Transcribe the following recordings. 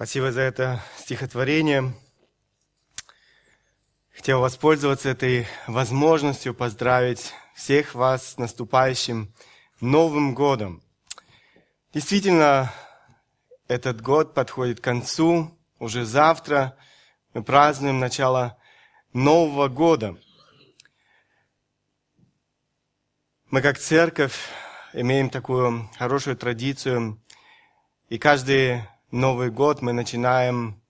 Спасибо за это стихотворение. Хотел воспользоваться этой возможностью поздравить всех вас с наступающим Новым годом. Действительно, этот год подходит к концу. Уже завтра мы празднуем начало Нового года. Мы как церковь имеем такую хорошую традицию, и каждый Новый год мы начинаем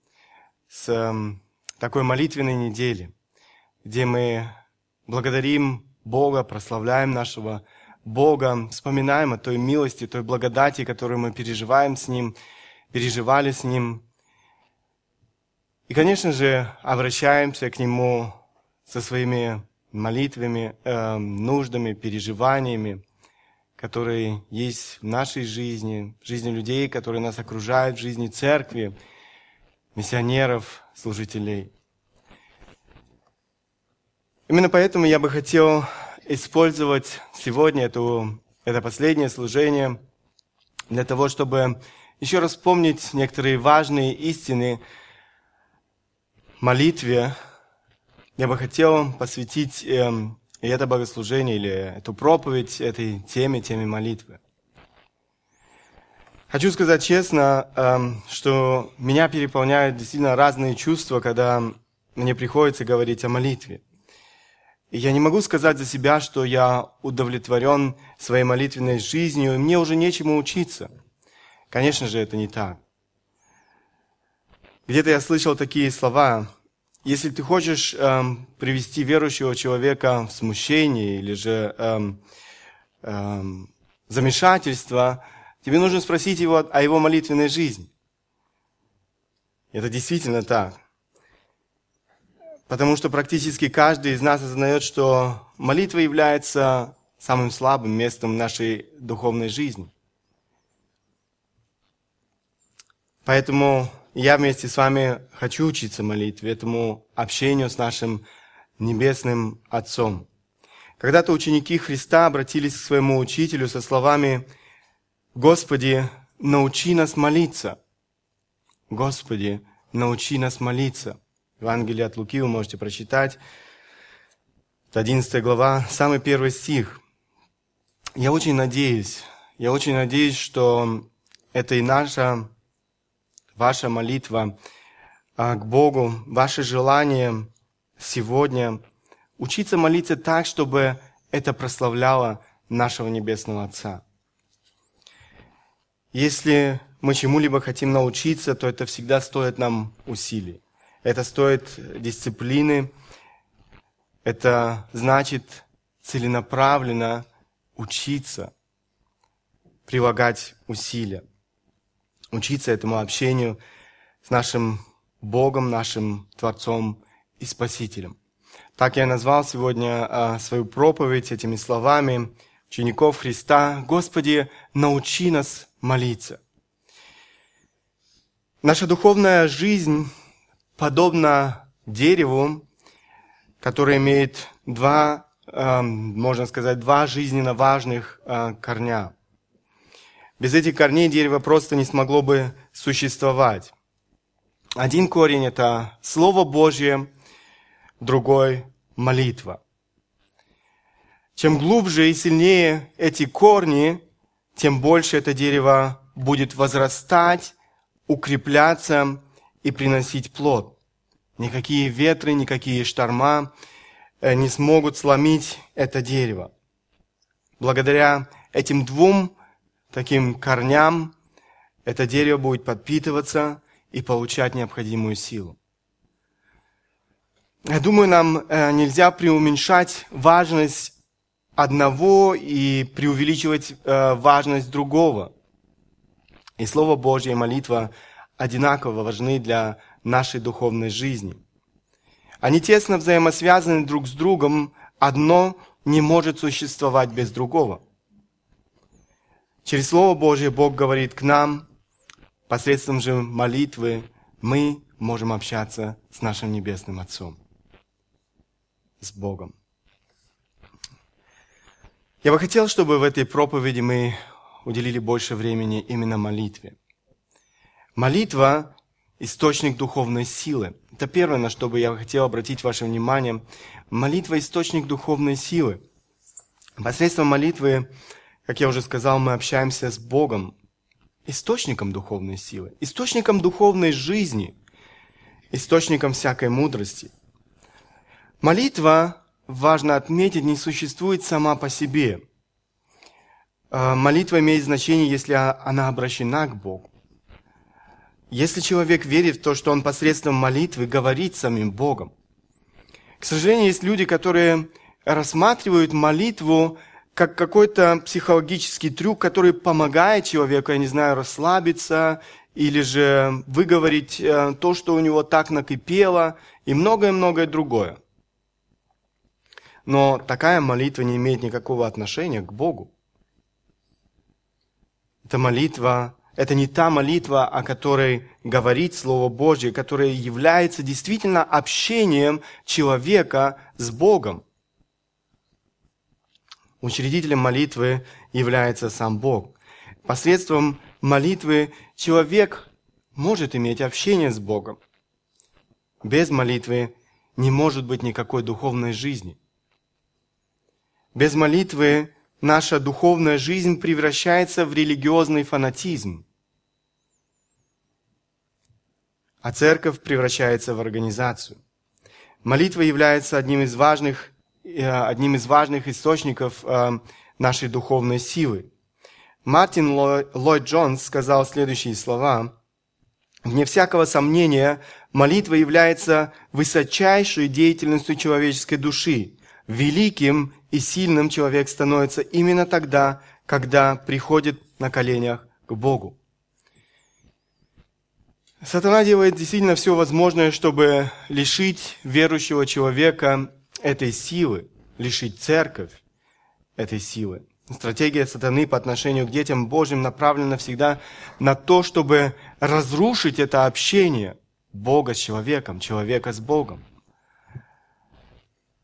с эм, такой молитвенной недели, где мы благодарим Бога, прославляем нашего Бога, вспоминаем о той милости, той благодати, которую мы переживаем с Ним, переживали с Ним. И, конечно же, обращаемся к Нему со своими молитвами, э, нуждами, переживаниями которые есть в нашей жизни, в жизни людей, которые нас окружают, в жизни церкви, миссионеров, служителей. Именно поэтому я бы хотел использовать сегодня эту, это последнее служение для того, чтобы еще раз вспомнить некоторые важные истины молитве. Я бы хотел посвятить эм, и это богослужение или эту проповедь этой теме, теме молитвы. Хочу сказать честно, эм, что меня переполняют действительно разные чувства, когда мне приходится говорить о молитве. И я не могу сказать за себя, что я удовлетворен своей молитвенной жизнью, и мне уже нечему учиться. Конечно же, это не так. Где-то я слышал такие слова, если ты хочешь эм, привести верующего человека в смущение или же эм, эм, замешательство, тебе нужно спросить его о его молитвенной жизни. Это действительно так. Потому что практически каждый из нас осознает, что молитва является самым слабым местом нашей духовной жизни. Поэтому я вместе с вами хочу учиться молитве, этому общению с нашим Небесным Отцом. Когда-то ученики Христа обратились к своему учителю со словами «Господи, научи нас молиться». Господи, научи нас молиться. Евангелие от Луки вы можете прочитать. 11 глава, самый первый стих. Я очень надеюсь, я очень надеюсь, что это и наша ваша молитва а, к Богу, ваше желание сегодня учиться молиться так, чтобы это прославляло нашего Небесного Отца. Если мы чему-либо хотим научиться, то это всегда стоит нам усилий. Это стоит дисциплины. Это значит целенаправленно учиться, прилагать усилия учиться этому общению с нашим Богом, нашим Творцом и Спасителем. Так я назвал сегодня а, свою проповедь этими словами учеников Христа. Господи, научи нас молиться. Наша духовная жизнь подобна дереву, которое имеет два, а, можно сказать, два жизненно важных а, корня. Без этих корней дерево просто не смогло бы существовать. Один корень – это Слово Божье, другой – молитва. Чем глубже и сильнее эти корни, тем больше это дерево будет возрастать, укрепляться и приносить плод. Никакие ветры, никакие шторма э, не смогут сломить это дерево. Благодаря этим двум таким корням это дерево будет подпитываться и получать необходимую силу. Я думаю, нам э, нельзя преуменьшать важность одного и преувеличивать э, важность другого. И Слово Божье и молитва одинаково важны для нашей духовной жизни. Они тесно взаимосвязаны друг с другом, одно не может существовать без другого – Через Слово Божье Бог говорит к нам, посредством же молитвы мы можем общаться с нашим Небесным Отцом, с Богом. Я бы хотел, чтобы в этой проповеди мы уделили больше времени именно молитве. Молитва источник духовной силы. Это первое, на что бы я хотел обратить ваше внимание. Молитва – источник духовной силы. Посредством молитвы, как я уже сказал, мы общаемся с Богом, источником духовной силы, источником духовной жизни, источником всякой мудрости. Молитва, важно отметить, не существует сама по себе. А, молитва имеет значение, если она обращена к Богу. Если человек верит в то, что он посредством молитвы говорит самим Богом. К сожалению, есть люди, которые рассматривают молитву как какой-то психологический трюк, который помогает человеку, я не знаю, расслабиться или же выговорить э, то, что у него так накипело, и многое-многое другое. Но такая молитва не имеет никакого отношения к Богу. Это молитва, это не та молитва, о которой говорит Слово Божье, которая является действительно общением человека с Богом. Учредителем молитвы является сам Бог. Посредством молитвы человек может иметь общение с Богом. Без молитвы не может быть никакой духовной жизни. Без молитвы наша духовная жизнь превращается в религиозный фанатизм. А церковь превращается в организацию. Молитва является одним из важных одним из важных источников э, нашей духовной силы. Мартин Ллойд Джонс сказал следующие слова. «Вне всякого сомнения, молитва является высочайшей деятельностью человеческой души. Великим и сильным человек становится именно тогда, когда приходит на коленях к Богу. Сатана делает действительно все возможное, чтобы лишить верующего человека этой силы, лишить церковь этой силы. Стратегия сатаны по отношению к детям Божьим направлена всегда на то, чтобы разрушить это общение Бога с человеком, человека с Богом.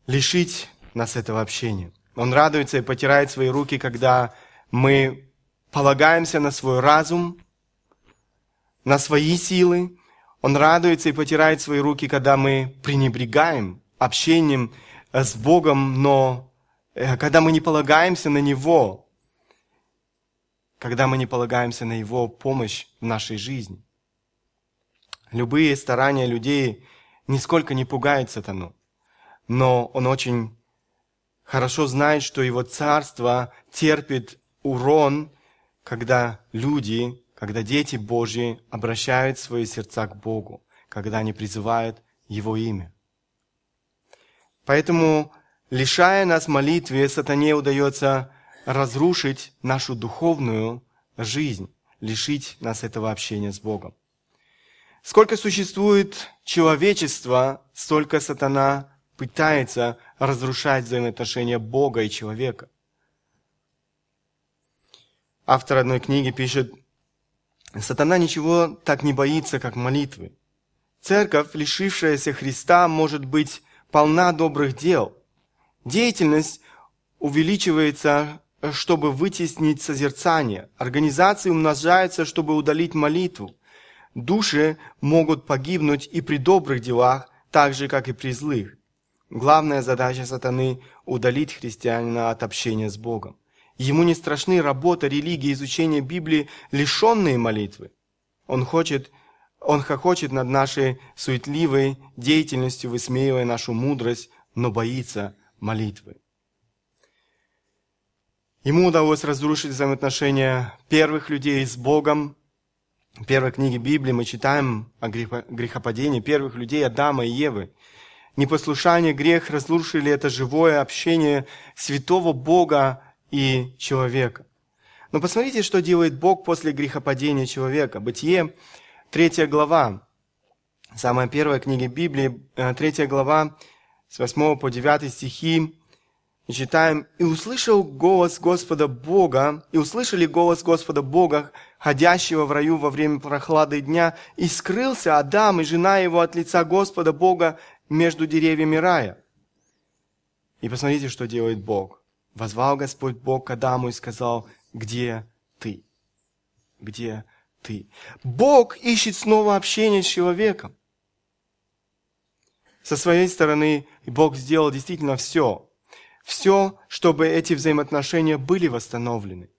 Лишить нас этого общения. Он радуется и потирает свои руки, когда мы полагаемся на свой разум, на свои силы. Он радуется и потирает свои руки, когда мы пренебрегаем общением с Богом, но э, когда мы не полагаемся на Него, когда мы не полагаемся на Его помощь в нашей жизни. Любые старания людей нисколько не пугают сатану, но он очень хорошо знает, что его царство терпит урон, когда люди, когда дети Божьи обращают свои сердца к Богу, когда они призывают Его имя. Поэтому, лишая нас молитвы, сатане удается разрушить нашу духовную жизнь, лишить нас этого общения с Богом. Сколько существует человечества, столько сатана пытается разрушать взаимоотношения Бога и человека. Автор одной книги пишет, «Сатана ничего так не боится, как молитвы. Церковь, лишившаяся Христа, может быть полна добрых дел. Деятельность увеличивается, чтобы вытеснить созерцание. Организации умножаются, чтобы удалить молитву. Души могут погибнуть и при добрых делах, так же, как и при злых. Главная задача сатаны – удалить христианина от общения с Богом. Ему не страшны работа, религия, изучение Библии, лишенные молитвы. Он хочет он хохочет над нашей суетливой деятельностью, высмеивая нашу мудрость, но боится молитвы. Ему удалось разрушить взаимоотношения первых людей с Богом. В первой книге Библии мы читаем о грехопадении первых людей Адама и Евы. Непослушание, грех разрушили это живое общение святого Бога и человека. Но посмотрите, что делает Бог после грехопадения человека. Бытие Третья глава, самая первая книга Библии, э, третья глава, с 8 по 9 стихи, читаем, «И услышал голос Господа Бога, и услышали голос Господа Бога, ходящего в раю во время прохлады дня, и скрылся Адам и жена его от лица Господа Бога между деревьями рая». И посмотрите, что делает Бог. Возвал Господь Бог к Адаму и сказал, «Где ты? Где ты. Бог ищет снова общение с человеком. Со своей стороны Бог сделал действительно все. Все, чтобы эти взаимоотношения были восстановлены.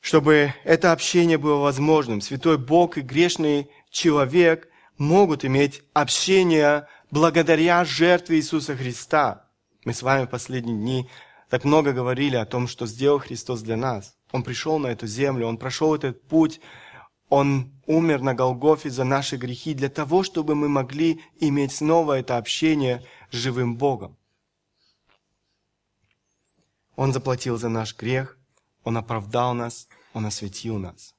Чтобы это общение было возможным. Святой Бог и грешный человек могут иметь общение благодаря жертве Иисуса Христа. Мы с вами в последние дни так много говорили о том, что сделал Христос для нас. Он пришел на эту землю, Он прошел этот путь, Он умер на Голгофе за наши грехи для того, чтобы мы могли иметь снова это общение с живым Богом. Он заплатил за наш грех, Он оправдал нас, Он осветил нас.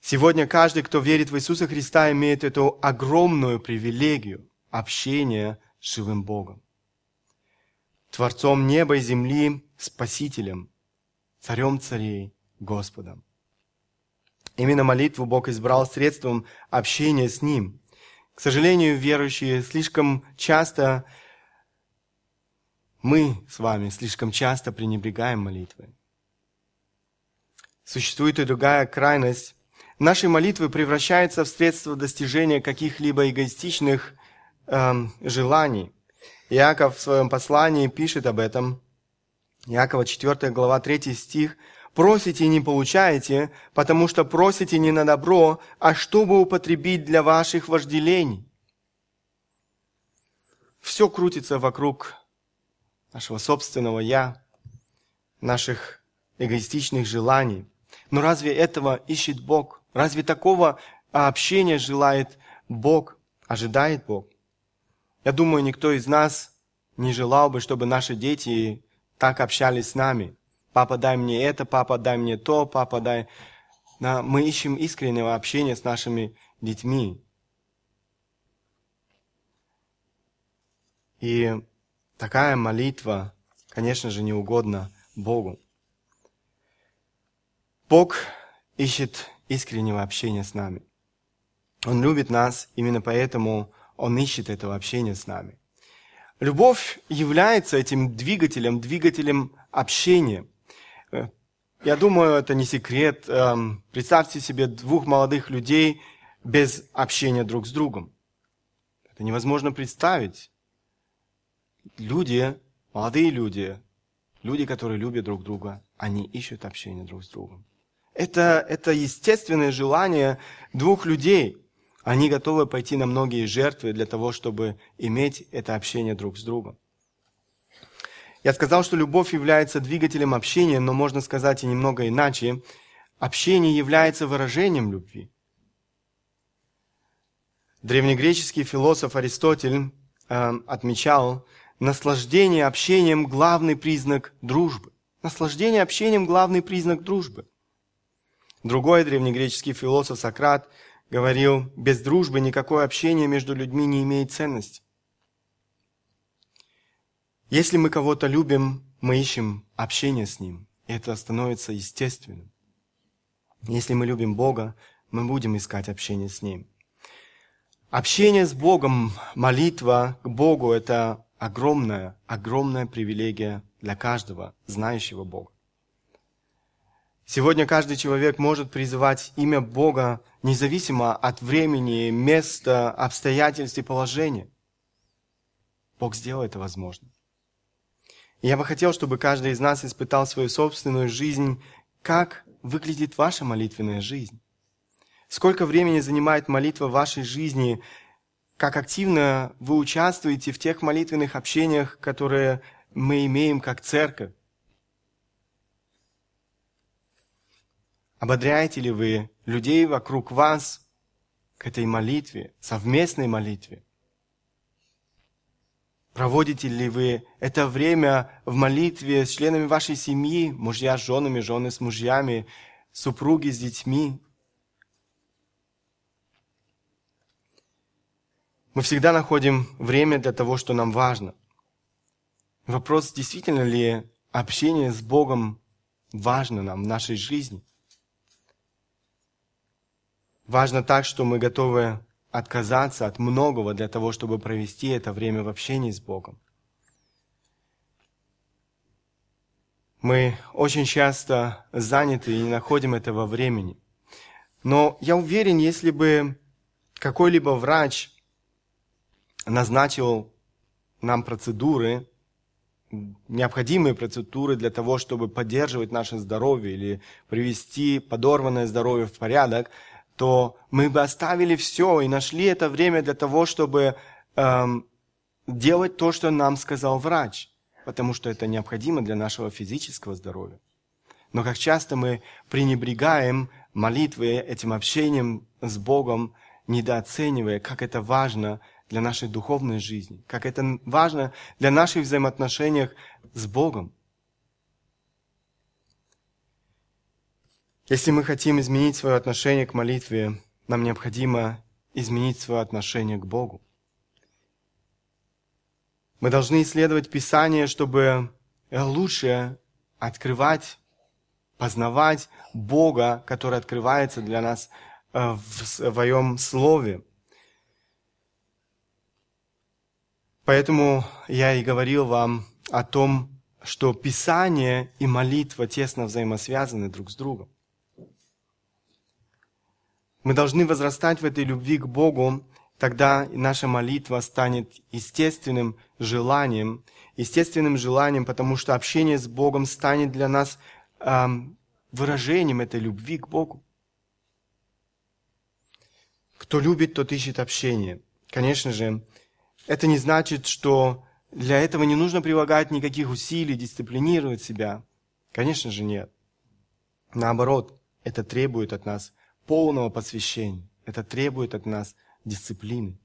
Сегодня каждый, кто верит в Иисуса Христа, имеет эту огромную привилегию общения с живым Богом. Творцом неба и земли, Спасителем, Царем царей, Господом. Именно молитву Бог избрал средством общения с Ним. К сожалению, верующие слишком часто, мы с вами слишком часто пренебрегаем молитвой. Существует и другая крайность, наши молитвы превращаются в средство достижения каких-либо эгоистичных эм, желаний. Иаков в своем послании пишет об этом. Иакова 4 глава 3 стих. «Просите и не получаете, потому что просите не на добро, а чтобы употребить для ваших вожделений». Все крутится вокруг нашего собственного «я», наших эгоистичных желаний. Но разве этого ищет Бог? Разве такого общения желает Бог, ожидает Бог? Я думаю, никто из нас не желал бы, чтобы наши дети так общались с нами. Папа, дай мне это, папа, дай мне то, папа, дай... Мы ищем искреннего общения с нашими детьми. И такая молитва, конечно же, не угодна Богу. Бог ищет искреннего общения с нами. Он любит нас, именно поэтому Он ищет этого общения с нами. Любовь является этим двигателем, двигателем общения. Э, я думаю, это не секрет. Эм, представьте себе двух молодых людей без общения друг с другом. Это невозможно представить. Люди, молодые люди, люди, которые любят друг друга, они ищут общения друг с другом. Это, это естественное желание двух людей. Они готовы пойти на многие жертвы для того, чтобы иметь это общение друг с другом. Я сказал, что любовь является двигателем общения, но можно сказать и немного иначе. Общение является выражением любви. Древнегреческий философ Аристотель э, отмечал, наслаждение общением – главный признак дружбы. Наслаждение общением – главный признак дружбы. Другой древнегреческий философ Сократ говорил, без дружбы никакое общение между людьми не имеет ценности. Если мы кого-то любим, мы ищем общение с ним, это становится естественным. Если мы любим Бога, мы будем искать общение с Ним. Общение с Богом, молитва к Богу – это огромная, огромная привилегия для каждого, знающего Бога. Сегодня каждый человек может призывать имя Бога независимо от времени, места, обстоятельств и положения. Бог сделал это возможным. И я бы хотел, чтобы каждый из нас испытал свою собственную жизнь, как выглядит ваша молитвенная жизнь. Сколько времени занимает молитва в вашей жизни, как активно вы участвуете в тех молитвенных общениях, которые мы имеем как церковь. Ободряете ли вы людей вокруг вас к этой молитве, совместной молитве? Проводите ли вы это время в молитве с членами вашей семьи, мужья с женами, жены с мужьями, супруги с детьми? Мы всегда находим время для того, что нам важно. Вопрос, действительно ли общение с Богом важно нам в нашей жизни – Важно так, что мы готовы отказаться от многого для того, чтобы провести это время в общении с Богом. Мы очень часто заняты и не находим этого времени. Но я уверен, если бы какой-либо врач назначил нам процедуры, необходимые процедуры для того, чтобы поддерживать наше здоровье или привести подорванное здоровье в порядок, то мы бы оставили все и нашли это время для того, чтобы эм, делать то, что нам сказал врач, потому что это необходимо для нашего физического здоровья. Но как часто мы пренебрегаем молитвой, этим общением с Богом, недооценивая, как это важно для нашей духовной жизни, как это важно для наших взаимоотношений с Богом. Если мы хотим изменить свое отношение к молитве, нам необходимо изменить свое отношение к Богу. Мы должны исследовать Писание, чтобы лучше открывать, познавать Бога, который открывается для нас э, в своем Слове. Поэтому я и говорил вам о том, что Писание и молитва тесно взаимосвязаны друг с другом. Мы должны возрастать в этой любви к Богу, тогда наша молитва станет естественным желанием, естественным желанием, потому что общение с Богом станет для нас эм, выражением этой любви к Богу. Кто любит, тот ищет общение. Конечно же, это не значит, что для этого не нужно прилагать никаких усилий, дисциплинировать себя. Конечно же, нет. Наоборот, это требует от нас – полного посвящения. Это требует от нас дисциплины.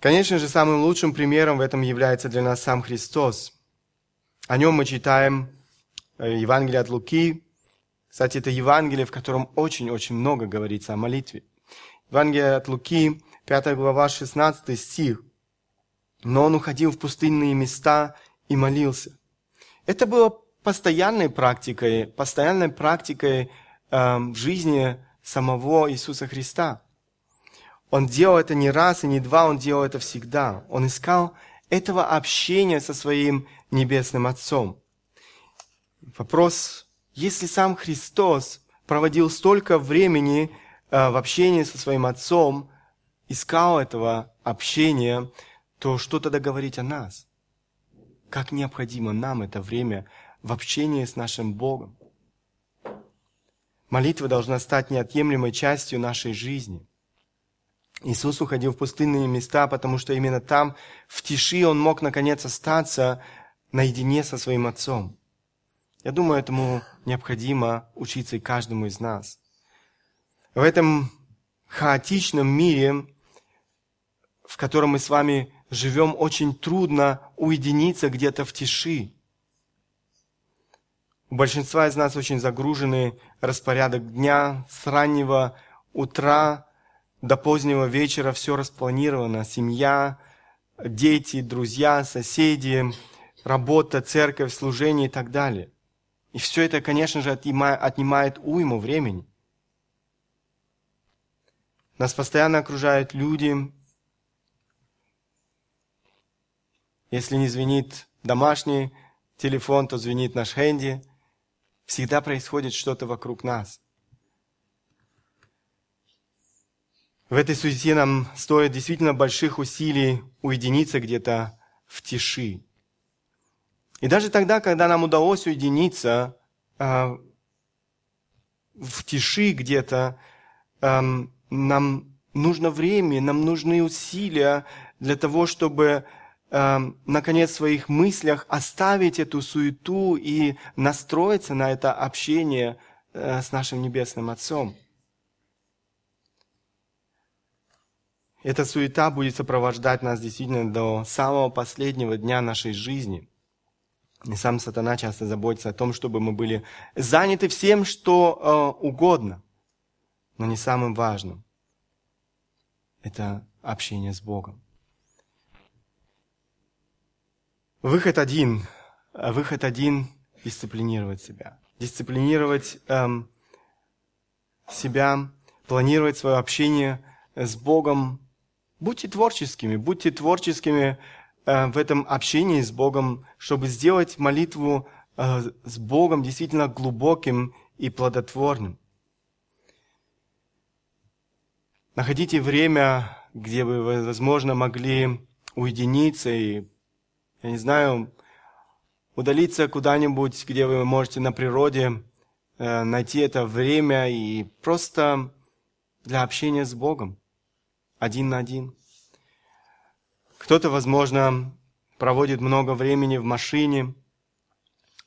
Конечно же, самым лучшим примером в этом является для нас сам Христос. О нем мы читаем э, Евангелие от Луки. Кстати, это Евангелие, в котором очень-очень много говорится о молитве. Евангелие от Луки, 5 глава, 16 стих. «Но он уходил в пустынные места и молился». Это было постоянной практикой, постоянной практикой э, в жизни самого Иисуса Христа. Он делал это не раз и не два, он делал это всегда. Он искал этого общения со своим небесным Отцом. Вопрос, если сам Христос проводил столько времени э, в общении со своим Отцом, искал этого общения, то что тогда говорить о нас? Как необходимо нам это время в общении с нашим Богом. Молитва должна стать неотъемлемой частью нашей жизни. Иисус уходил в пустынные места, потому что именно там, в тиши, Он мог наконец остаться наедине со своим Отцом. Я думаю, этому необходимо учиться и каждому из нас. В этом хаотичном мире, в котором мы с вами живем, очень трудно уединиться где-то в тиши. У большинства из нас очень загруженный распорядок дня. С раннего утра до позднего вечера все распланировано. Семья, дети, друзья, соседи, работа, церковь, служение и так далее. И все это, конечно же, отнимает уйму времени. Нас постоянно окружают люди. Если не звенит домашний телефон, то звенит наш хэнди – Всегда происходит что-то вокруг нас. В этой суете нам стоит действительно больших усилий уединиться где-то в тиши. И даже тогда, когда нам удалось уединиться э, в тиши где-то, э, нам нужно время, нам нужны усилия для того, чтобы э, наконец, в своих мыслях оставить эту суету и настроиться на это общение э, с нашим Небесным Отцом. Эта суета будет сопровождать нас действительно до самого последнего дня нашей жизни. И сам сатана часто заботится о том, чтобы мы были заняты всем, что э, угодно, но не самым важным. Это общение с Богом. Выход один. Выход один – дисциплинировать себя. Дисциплинировать эм, себя, планировать свое общение с Богом. Будьте творческими, будьте творческими э, в этом общении с Богом, чтобы сделать молитву э, с Богом действительно глубоким и плодотворным. Находите время, где вы, возможно, могли уединиться и, я не знаю, удалиться куда-нибудь, где вы можете на природе э, найти это время и просто для общения с Богом, один на один. Кто-то, возможно, проводит много времени в машине.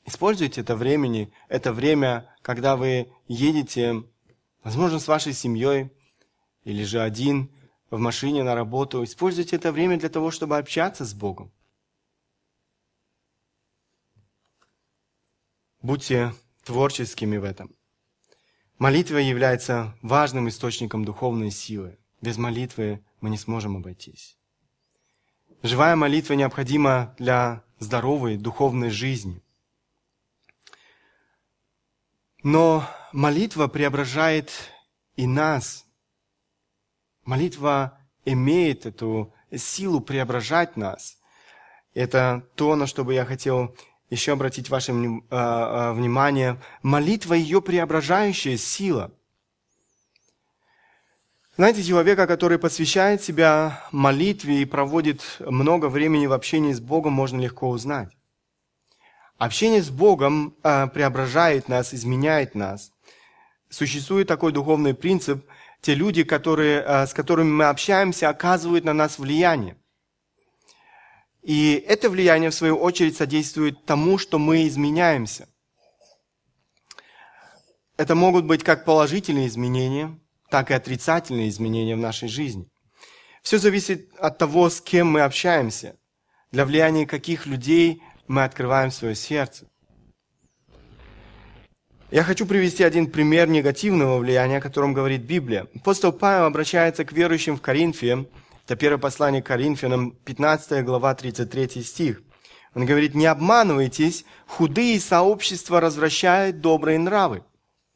Используйте это времени, это время, когда вы едете, возможно, с вашей семьей или же один в машине на работу. Используйте это время для того, чтобы общаться с Богом. Будьте творческими в этом. Молитва является важным источником духовной силы. Без молитвы мы не сможем обойтись. Живая молитва необходима для здоровой духовной жизни. Но молитва преображает и нас. Молитва имеет эту силу преображать нас. Это то, на что бы я хотел еще обратить ваше э, э, внимание. Молитва – ее преображающая сила – знаете, человека, который посвящает себя молитве и проводит много времени в общении с Богом, можно легко узнать. Общение с Богом э, преображает нас, изменяет нас. Существует такой духовный принцип. Те люди, которые, с которыми мы общаемся, оказывают на нас влияние. И это влияние, в свою очередь, содействует тому, что мы изменяемся. Это могут быть как положительные изменения – так и отрицательные изменения в нашей жизни. Все зависит от того, с кем мы общаемся, для влияния каких людей мы открываем свое сердце. Я хочу привести один пример негативного влияния, о котором говорит Библия. Апостол Павел обращается к верующим в Коринфе, это первое послание к Коринфянам, 15 глава, 33 стих. Он говорит, не обманывайтесь, худые сообщества развращают добрые нравы.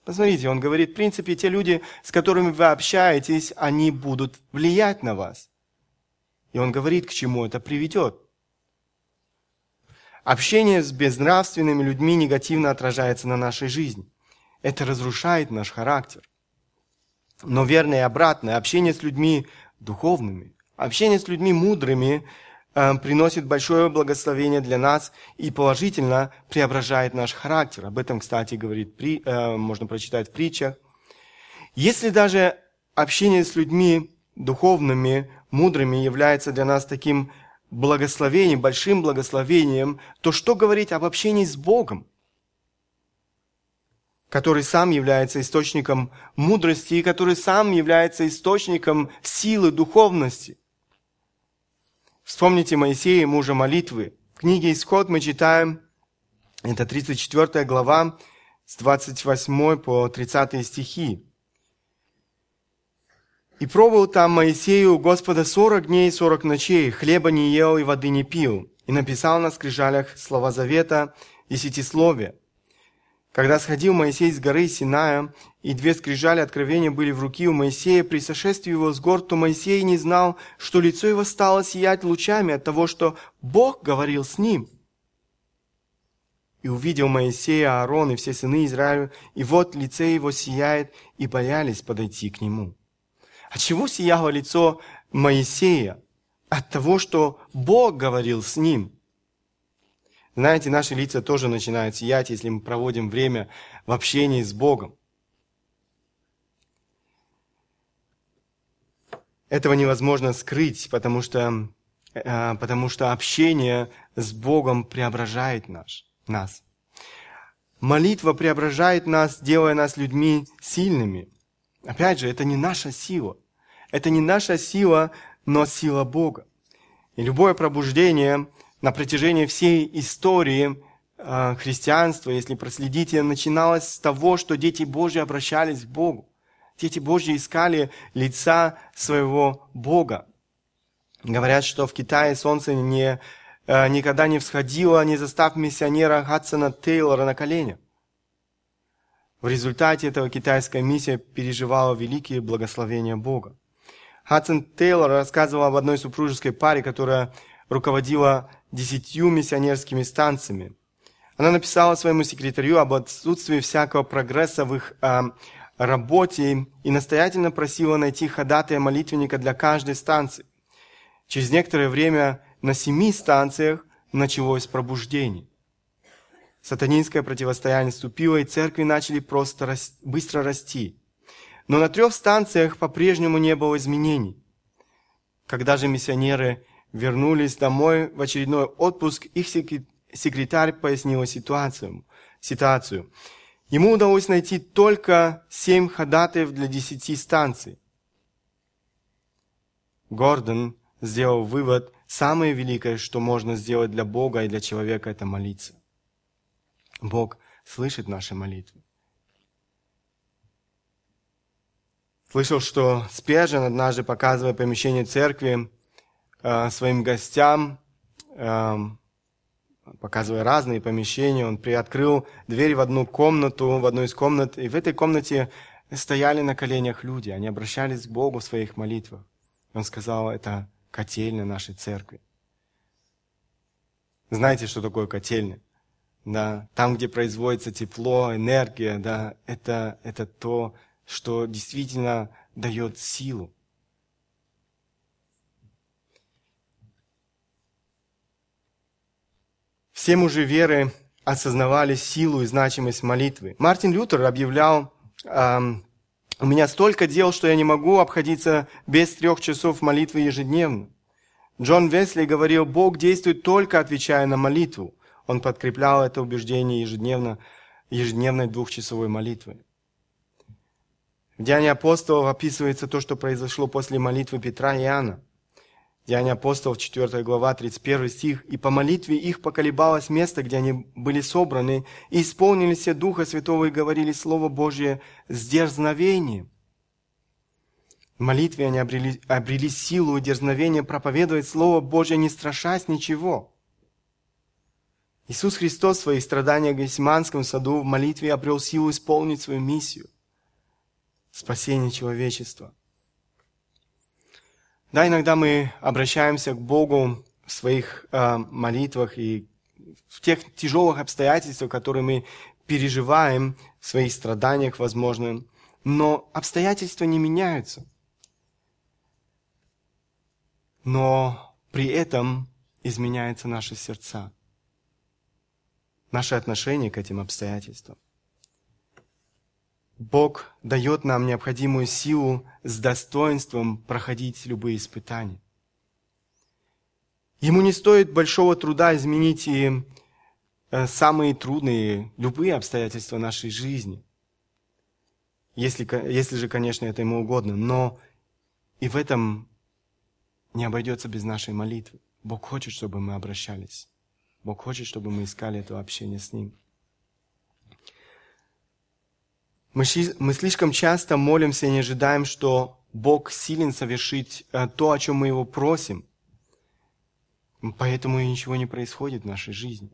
Посмотрите, он говорит, в принципе, те люди, с которыми вы общаетесь, они будут влиять на вас. И он говорит, к чему это приведет. Общение с безнравственными людьми негативно отражается на нашей жизни. Это разрушает наш характер. Но верно и обратное, общение с людьми духовными, общение с людьми мудрыми Э, приносит большое благословение для нас и положительно преображает наш характер. Об этом, кстати, говорит, э, можно прочитать в притчах. Если даже общение с людьми духовными, мудрыми является для нас таким благословением, большим благословением, то что говорить об общении с Богом, который сам является источником мудрости и который сам является источником силы духовности? Вспомните Моисея, мужа молитвы. В книге «Исход» мы читаем, это 34 глава, с 28 по 30 стихи. «И пробовал там Моисею Господа сорок дней и сорок ночей, хлеба не ел и воды не пил, и написал на скрижалях слова завета, десятисловия. Когда сходил Моисей с горы Синая, и две скрижали откровения были в руки у Моисея, при сошествии его с гор, то Моисей не знал, что лицо его стало сиять лучами от того, что Бог говорил с ним. И увидел Моисея, Аарон и все сыны Израиля, и вот лице его сияет, и боялись подойти к нему. От чего сияло лицо Моисея? От того, что Бог говорил с ним – знаете, наши лица тоже начинают сиять, если мы проводим время в общении с Богом. Этого невозможно скрыть, потому что, э, потому что общение с Богом преображает наш, нас. Молитва преображает нас, делая нас людьми сильными. Опять же, это не наша сила. Это не наша сила, но сила Бога. И любое пробуждение на протяжении всей истории э, христианства, если проследите, начиналось с того, что дети Божьи обращались к Богу. Дети Божьи искали лица своего Бога. Говорят, что в Китае солнце не, э, никогда не всходило, не застав миссионера Хадсона Тейлора на коленях. В результате этого китайская миссия переживала великие благословения Бога. Хадсон Тейлор рассказывал об одной супружеской паре, которая руководила десятью миссионерскими станциями. Она написала своему секретарю об отсутствии всякого прогресса в их э, работе и настоятельно просила найти ходатая молитвенника для каждой станции. Через некоторое время на семи станциях началось пробуждение. Сатанинское противостояние ступило, и церкви начали просто рас... быстро расти. Но на трех станциях по-прежнему не было изменений. Когда же миссионеры вернулись домой в очередной отпуск, их секретарь пояснил ситуацию. ситуацию. Ему удалось найти только семь ходатаев для десяти станций. Гордон сделал вывод, самое великое, что можно сделать для Бога и для человека, это молиться. Бог слышит наши молитвы. Слышал, что Спержин однажды, показывая помещение церкви э, своим гостям, э, показывая разные помещения, он приоткрыл дверь в одну комнату, в одну из комнат, и в этой комнате стояли на коленях люди, они обращались к Богу в своих молитвах. Он сказал, это котельня нашей церкви. Знаете, что такое котельня? Да, там, где производится тепло, энергия, да, это, это то, что действительно дает силу. Все мужи веры осознавали силу и значимость молитвы. Мартин Лютер объявлял, у меня столько дел, что я не могу обходиться без трех часов молитвы ежедневно. Джон Весли говорил, Бог действует только отвечая на молитву. Он подкреплял это убеждение ежедневно, ежедневной двухчасовой молитвой. В Деянии апостолов описывается то, что произошло после молитвы Петра и Иоанна. Деяния апостолов, 4 глава, 31 стих. «И по молитве их поколебалось место, где они были собраны, и исполнились все Духа Святого и говорили Слово Божие с дерзновением». В молитве они обрели, обрели силу и дерзновение проповедовать Слово Божие, не страшась ничего. Иисус Христос в своих страданиях в Гесиманском саду в молитве обрел силу исполнить свою миссию – спасения человечества. Да, иногда мы обращаемся к Богу в своих э, молитвах и в тех тяжелых обстоятельствах, которые мы переживаем, в своих страданиях, возможно, но обстоятельства не меняются. Но при этом изменяются наши сердца, наше отношение к этим обстоятельствам. Бог дает нам необходимую силу с достоинством проходить любые испытания. Ему не стоит большого труда изменить и э, самые трудные, любые обстоятельства нашей жизни. Если, если же, конечно, это ему угодно. Но и в этом не обойдется без нашей молитвы. Бог хочет, чтобы мы обращались. Бог хочет, чтобы мы искали это общение с Ним. Мы, мы слишком часто молимся и не ожидаем, что Бог силен совершить э, то, о чем мы Его просим. Поэтому и ничего не происходит в нашей жизни.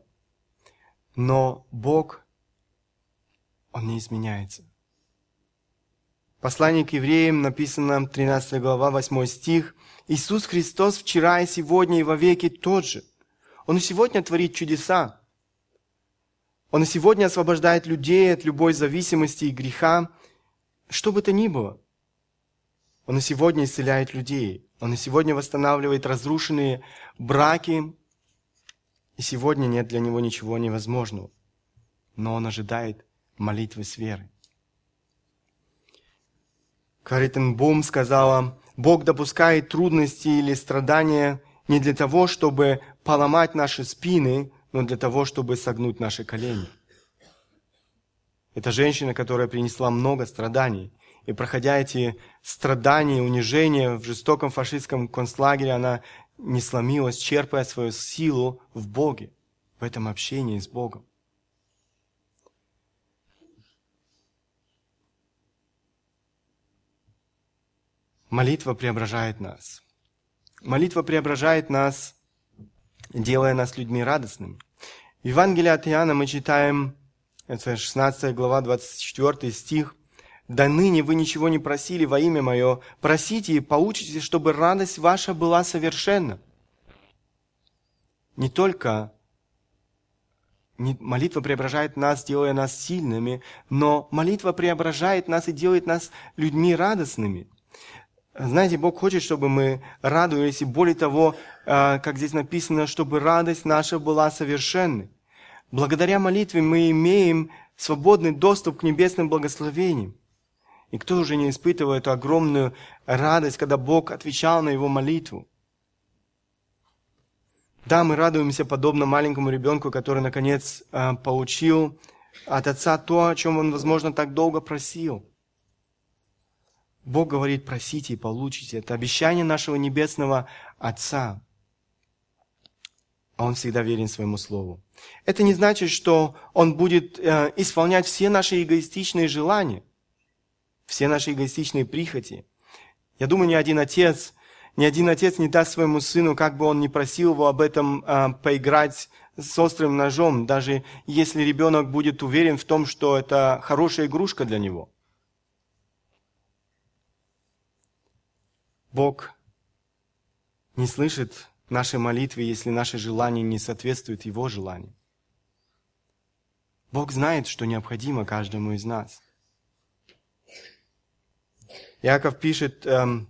Но Бог, Он не изменяется. Послание к евреям написано 13 глава 8 стих. Иисус Христос вчера и сегодня и во веки тот же. Он сегодня творит чудеса. Он и сегодня освобождает людей от любой зависимости и греха, что бы то ни было. Он и сегодня исцеляет людей. Он и сегодня восстанавливает разрушенные браки. И сегодня нет для него ничего невозможного. Но он ожидает молитвы с верой. Каритен Бум сказала, Бог допускает трудности или страдания не для того, чтобы поломать наши спины, но для того, чтобы согнуть наши колени. Это женщина, которая принесла много страданий. И проходя эти страдания, унижения в жестоком фашистском концлагере, она не сломилась, черпая свою силу в Боге, в этом общении с Богом. Молитва преображает нас. Молитва преображает нас делая нас людьми радостными. В Евангелии от Иоанна мы читаем, это 16 глава, 24 стих, «Да ныне вы ничего не просили во имя Мое, просите и поучитесь, чтобы радость ваша была совершенна». не только молитва преображает нас, делая нас сильными, но молитва преображает нас и делает нас людьми радостными. Знаете, Бог хочет, чтобы мы радовались, и более того, а, как здесь написано, чтобы радость наша была совершенной. Благодаря молитве мы имеем свободный доступ к небесным благословениям. И кто уже не испытывал эту огромную радость, когда Бог отвечал на его молитву? Да, мы радуемся подобно маленькому ребенку, который наконец а, получил от отца то, о чем он, возможно, так долго просил. Бог говорит, просите и получите. Это обещание нашего небесного Отца. А Он всегда верен своему Слову. Это не значит, что Он будет э, исполнять все наши эгоистичные желания, все наши эгоистичные прихоти. Я думаю, ни один отец ни один отец не даст своему сыну, как бы он ни просил его об этом э, поиграть с острым ножом, даже если ребенок будет уверен в том, что это хорошая игрушка для него. Бог не слышит нашей молитвы, если наши желания не соответствуют Его желаниям. Бог знает, что необходимо каждому из нас. Иаков пишет, эм,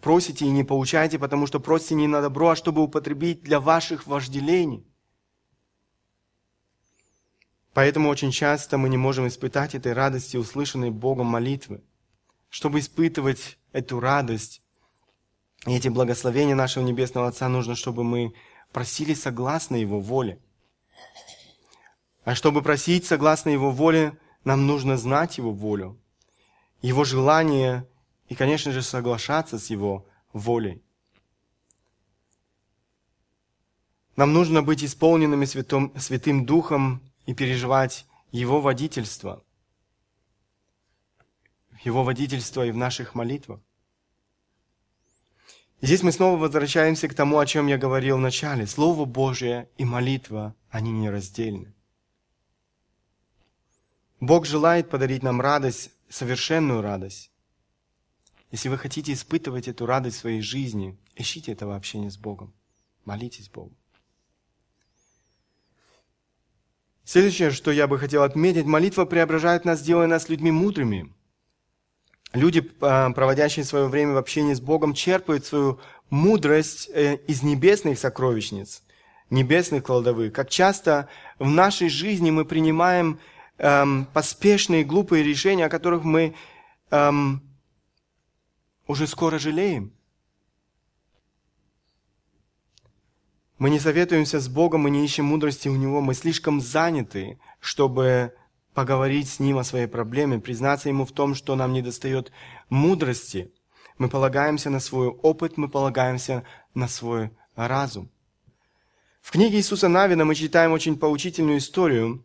Просите и не получайте, потому что просите не на добро, а чтобы употребить для ваших вожделений. Поэтому очень часто мы не можем испытать этой радости, услышанной Богом молитвы. Чтобы испытывать эту радость и эти благословения нашего Небесного Отца, нужно, чтобы мы просили согласно Его воле. А чтобы просить согласно Его воле, нам нужно знать Его волю, Его желание и, конечно же, соглашаться с Его волей. Нам нужно быть исполненными Святым, Святым Духом и переживать Его водительство. Его водительство и в наших молитвах. Здесь мы снова возвращаемся к тому, о чем я говорил в начале. Слово Божие и молитва, они нераздельны. Бог желает подарить нам радость, совершенную радость. Если вы хотите испытывать эту радость в своей жизни, ищите этого общения с Богом. Молитесь Богу. Следующее, что я бы хотел отметить, молитва преображает нас, делая нас людьми мудрыми. Люди, а, проводящие свое время в общении с Богом, черпают свою мудрость э, из небесных сокровищниц, небесных кладовых. Как часто в нашей жизни мы принимаем эм, поспешные, глупые решения, о которых мы эм, уже скоро жалеем. Мы не советуемся с Богом, мы не ищем мудрости у Него, мы слишком заняты, чтобы поговорить с Ним о своей проблеме, признаться Ему в том, что нам недостает мудрости. Мы полагаемся на свой опыт, мы полагаемся на свой разум. В книге Иисуса Навина мы читаем очень поучительную историю,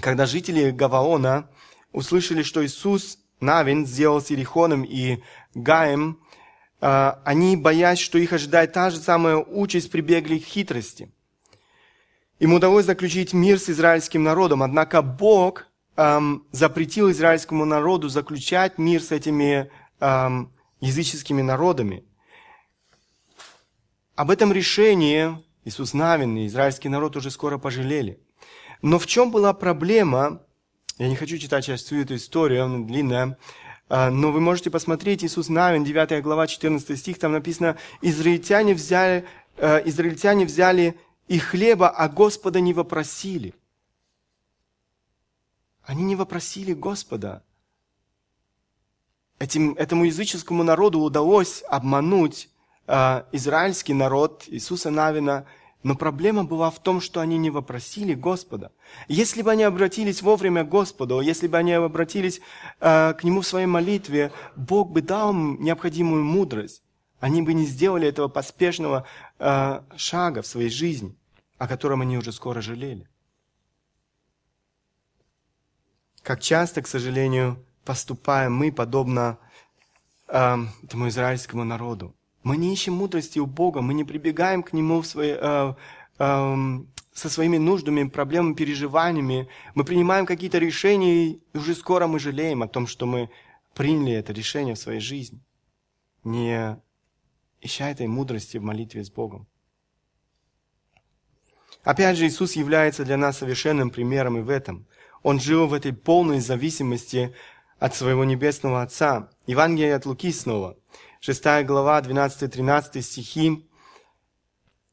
когда жители Гаваона услышали, что Иисус Навин сделал с Иерихоном и Гаем, а, они, боясь, что их ожидает та же самая участь, прибегли к хитрости. Им удалось заключить мир с израильским народом, однако Бог эм, запретил израильскому народу заключать мир с этими эм, языческими народами. Об этом решении Иисус Навин и израильский народ уже скоро пожалели. Но в чем была проблема? Я не хочу читать сейчас всю эту историю, она длинная. А, но вы можете посмотреть Иисус Навин, 9 глава, 14 стих, там написано, израильтяне взяли, э, израильтяне взяли и хлеба, а Господа не вопросили. Они не вопросили Господа. Этим, этому языческому народу удалось обмануть э, израильский народ Иисуса Навина – но проблема была в том, что они не вопросили Господа. Если бы они обратились вовремя к Господу, если бы они обратились э, к Нему в своей молитве, Бог бы дал им необходимую мудрость. Они бы не сделали этого поспешного э, шага в своей жизни, о котором они уже скоро жалели. Как часто, к сожалению, поступаем мы, подобно э, этому израильскому народу. Мы не ищем мудрости у Бога, мы не прибегаем к Нему в свои, э, э, со своими нуждами, проблемами, переживаниями. Мы принимаем какие-то решения, и уже скоро мы жалеем о том, что мы приняли это решение в своей жизни, не ища этой мудрости в молитве с Богом. Опять же, Иисус является для нас совершенным примером и в этом. Он жил в этой полной зависимости от своего небесного Отца. Евангелие от Луки снова. 6 глава, 12-13 стихи.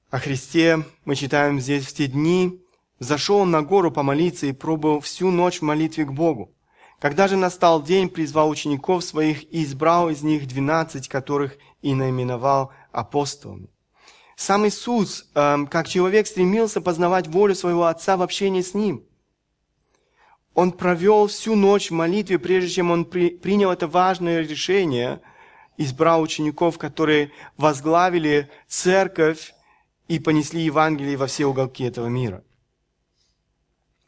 О Христе мы читаем здесь в те дни. Зашел он на гору помолиться и пробыл всю ночь в молитве к Богу. Когда же настал день, призвал учеников своих и избрал из них двенадцать, которых и наименовал апостолами. Сам Иисус, эм, как человек, стремился познавать волю своего Отца в общении с Ним. Он провел всю ночь в молитве, прежде чем он при, принял это важное решение, избрал учеников, которые возглавили церковь и понесли Евангелие во все уголки этого мира.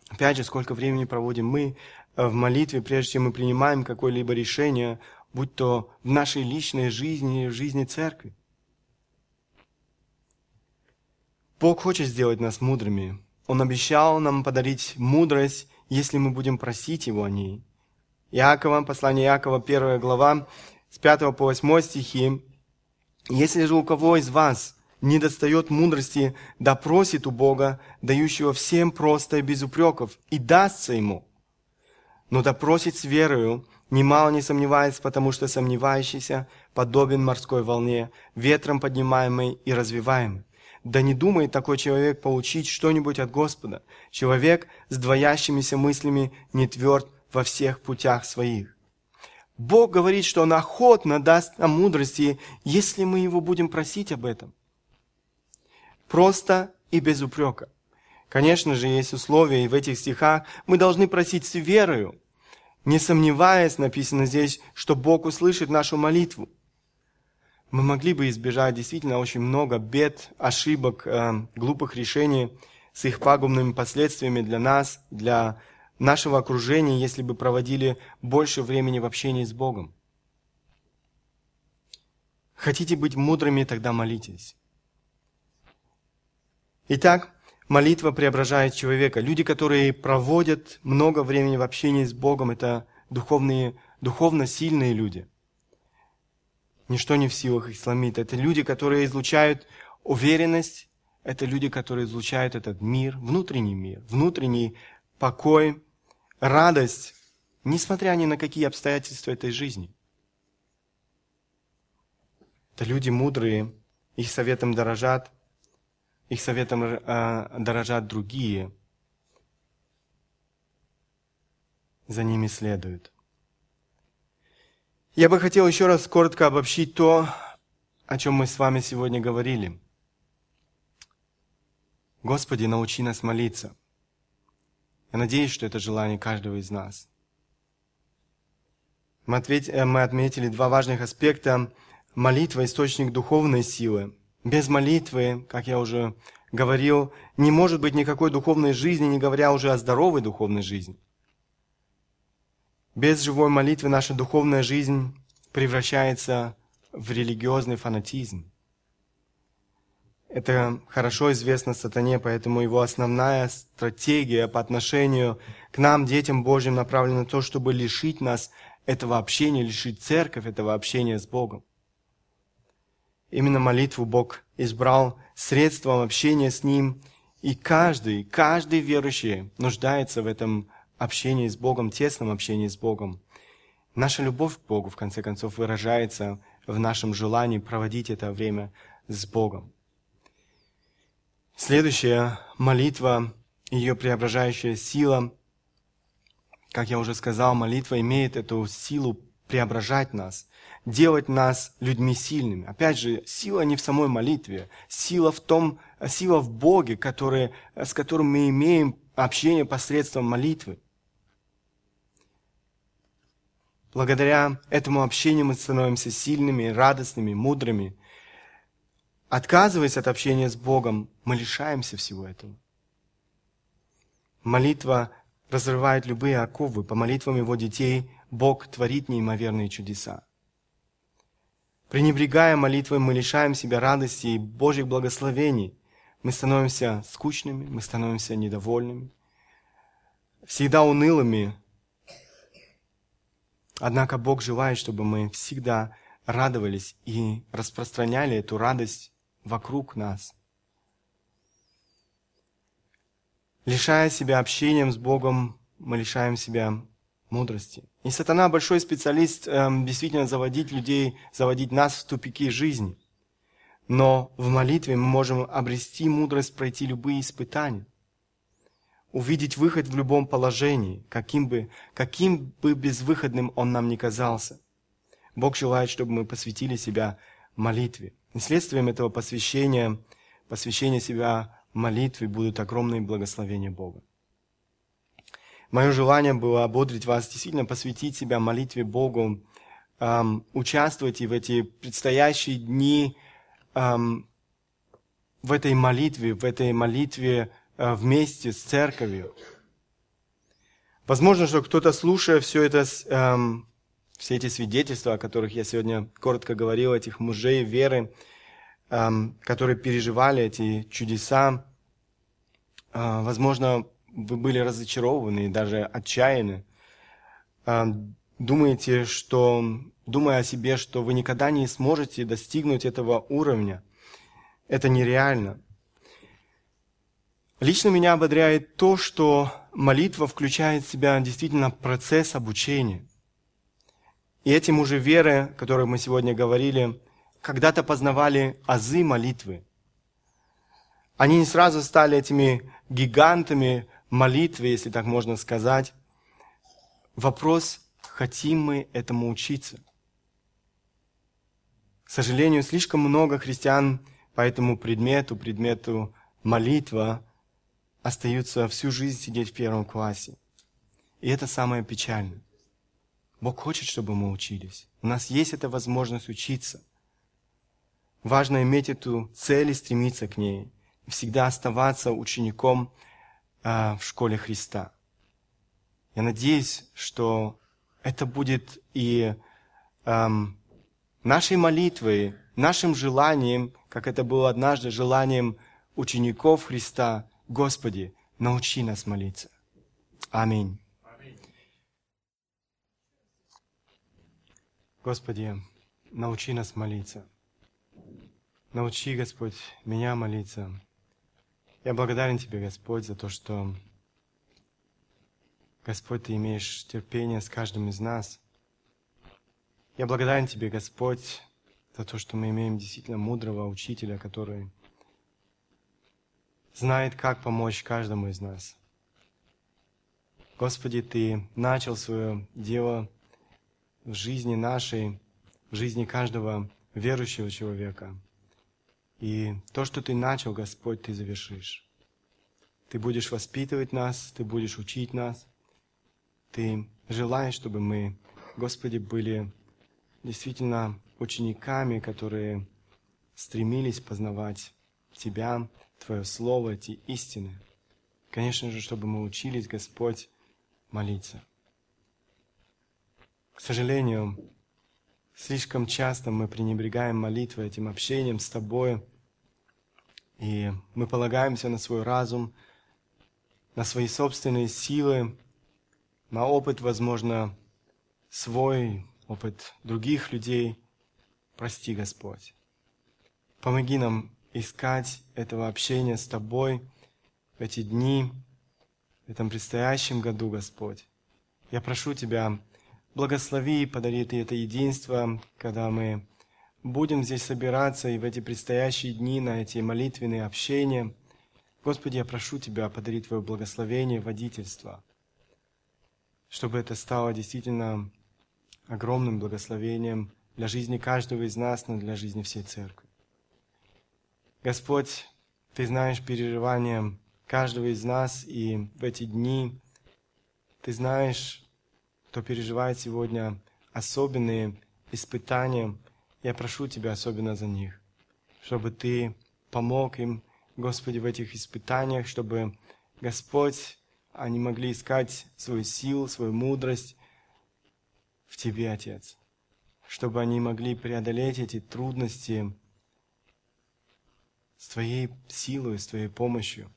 Опять же, сколько времени проводим мы Э, в молитве, прежде чем мы принимаем какое-либо решение, будь то в нашей личной жизни в жизни церкви. Бог хочет сделать нас мудрыми. Он обещал нам подарить мудрость, если мы будем просить Его о ней. Иакова, послание Иакова, первая глава, с 5 по 8 стихи. «Если же у кого из вас не достает мудрости, да просит у Бога, дающего всем просто и без упреков, и дастся ему» но допросит с верою, немало не сомневаясь, потому что сомневающийся подобен морской волне, ветром поднимаемой и развиваемой. Да не думает такой человек получить что-нибудь от Господа. Человек с двоящимися мыслями не тверд во всех путях своих. Бог говорит, что Он охотно даст нам мудрости, если мы Его будем просить об этом. Просто и без упрека. Конечно же, есть условия, и в этих стихах мы должны просить с верою, не сомневаясь, написано здесь, что Бог услышит нашу молитву. Мы могли бы избежать действительно очень много бед, ошибок, э, глупых решений с их пагубными последствиями для нас, для нашего окружения, если бы проводили больше времени в общении с Богом. Хотите быть мудрыми, тогда молитесь. Итак, Молитва преображает человека. Люди, которые проводят много времени в общении с Богом, это духовные, духовно сильные люди. Ничто не в силах их сломить. Это люди, которые излучают уверенность, это люди, которые излучают этот мир, внутренний мир, внутренний покой, радость, несмотря ни на какие обстоятельства этой жизни. Это люди мудрые, их советом дорожат – их советом э, дорожат другие, за ними следуют. Я бы хотел еще раз коротко обобщить то, о чем мы с вами сегодня говорили. Господи, научи нас молиться. Я надеюсь, что это желание каждого из нас. Мы, ответь, э, мы отметили два важных аспекта. Молитва – источник духовной силы – без молитвы, как я уже говорил, не может быть никакой духовной жизни, не говоря уже о здоровой духовной жизни. Без живой молитвы наша духовная жизнь превращается в религиозный фанатизм. Это хорошо известно сатане, поэтому его основная стратегия по отношению к нам, детям Божьим, направлена на то, чтобы лишить нас этого общения, лишить церковь этого общения с Богом. Именно молитву Бог избрал средством общения с Ним, и каждый, каждый верующий нуждается в этом общении с Богом, тесном общении с Богом. Наша любовь к Богу, в конце концов, выражается в нашем желании проводить это время с Богом. Следующая молитва, ее преображающая сила, как я уже сказал, молитва имеет эту силу преображать нас, делать нас людьми сильными. Опять же, сила не в самой молитве, сила в том, сила в Боге, который, с которым мы имеем общение посредством молитвы. Благодаря этому общению мы становимся сильными, радостными, мудрыми. Отказываясь от общения с Богом, мы лишаемся всего этого. Молитва разрывает любые оковы. По молитвам Его детей Бог творит неимоверные чудеса. Пренебрегая молитвой, мы лишаем себя радости и Божьих благословений. Мы становимся скучными, мы становимся недовольными, всегда унылыми. Однако Бог желает, чтобы мы всегда радовались и распространяли эту радость вокруг нас. Лишая себя общением с Богом, мы лишаем себя мудрости. И сатана большой специалист эм, действительно заводить людей, заводить нас в тупики жизни. Но в молитве мы можем обрести мудрость пройти любые испытания, увидеть выход в любом положении, каким бы, каким бы безвыходным он нам ни казался. Бог желает, чтобы мы посвятили себя молитве. И следствием этого посвящения, посвящения себя молитве будут огромные благословения Бога. Мое желание было ободрить вас, действительно посвятить себя молитве Богу, эм, участвовать в эти предстоящие дни эм, в этой молитве, в этой молитве вместе с церковью. Возможно, что кто-то, слушая все это, эм, все эти свидетельства, о которых я сегодня коротко говорил, этих мужей веры, эм, которые переживали эти чудеса, э, возможно, вы были разочарованы и даже отчаяны, а, думаете, что, думая о себе, что вы никогда не сможете достигнуть этого уровня. Это нереально. Лично меня ободряет то, что молитва включает в себя действительно процесс обучения. И этим уже веры, о которых мы сегодня говорили, когда-то познавали азы молитвы. Они не сразу стали этими гигантами молитве, если так можно сказать, вопрос, хотим мы этому учиться. К сожалению, слишком много христиан по этому предмету, предмету молитва, остаются всю жизнь сидеть в первом классе. И это самое печальное. Бог хочет, чтобы мы учились. У нас есть эта возможность учиться. Важно иметь эту цель и стремиться к ней. Всегда оставаться учеником а, в школе Христа. Я надеюсь, что это будет и эм, нашей молитвой, нашим желанием, как это было однажды желанием учеников Христа, Господи, научи нас молиться. Аминь. Господи, научи нас молиться. Научи, Господь, меня молиться. Я благодарен Тебе, Господь, за то, что, Господь, Ты имеешь терпение с каждым из нас. Я благодарен Тебе, Господь, за то, что мы имеем действительно мудрого учителя, который знает, как помочь каждому из нас. Господи, Ты начал свое дело в жизни нашей, в жизни каждого верующего человека – и то, что Ты начал, Господь, Ты завершишь. Ты будешь воспитывать нас, Ты будешь учить нас. Ты желаешь, чтобы мы, Господи, были действительно учениками, которые стремились познавать Тебя, Твое Слово, эти истины. Конечно же, чтобы мы учились, Господь, молиться. К сожалению, слишком часто мы пренебрегаем молитвой, этим общением с Тобой, и мы полагаемся на свой разум, на свои собственные силы, на опыт, возможно, свой, опыт других людей. Прости, Господь. Помоги нам искать этого общения с Тобой в эти дни, в этом предстоящем году, Господь. Я прошу Тебя, благослови и подари Ты это единство, когда мы будем здесь собираться и в эти предстоящие дни на эти молитвенные общения. Господи, я прошу Тебя, подари Твое благословение, водительство, чтобы это стало действительно огромным благословением для жизни каждого из нас, но для жизни всей церкви. Господь, Ты знаешь переживания каждого из нас, и в эти дни Ты знаешь, кто переживает сегодня особенные испытания – я прошу Тебя особенно за них, чтобы Ты помог им, Господи, в этих испытаниях, чтобы, Господь, они могли искать свою силу, свою мудрость в Тебе, Отец, чтобы они могли преодолеть эти трудности с Твоей силой, с Твоей помощью.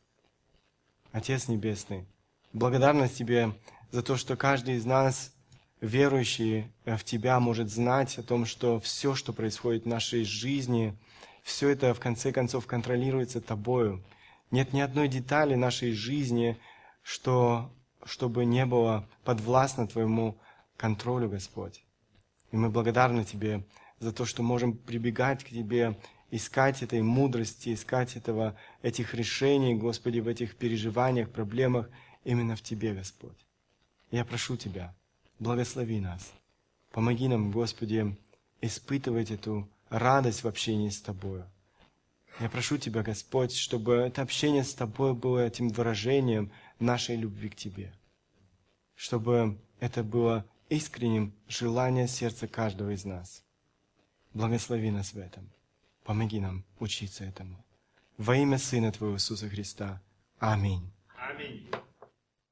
Отец Небесный, благодарность Тебе за то, что каждый из нас верующий в Тебя может знать о том, что все, что происходит в нашей жизни, все это в конце концов контролируется Тобою. Нет ни одной детали нашей жизни, что, чтобы не было подвластно Твоему контролю, Господь. И мы благодарны Тебе за то, что можем прибегать к Тебе, искать этой мудрости, искать этого, этих решений, Господи, в этих переживаниях, проблемах именно в Тебе, Господь. Я прошу Тебя, благослови нас. Помоги нам, Господи, испытывать эту радость в общении с Тобою. Я прошу Тебя, Господь, чтобы это общение с Тобой было этим выражением нашей любви к Тебе. Чтобы это было искренним желанием сердца каждого из нас. Благослови нас в этом. Помоги нам учиться этому. Во имя Сына Твоего Иисуса Христа. Аминь. Аминь.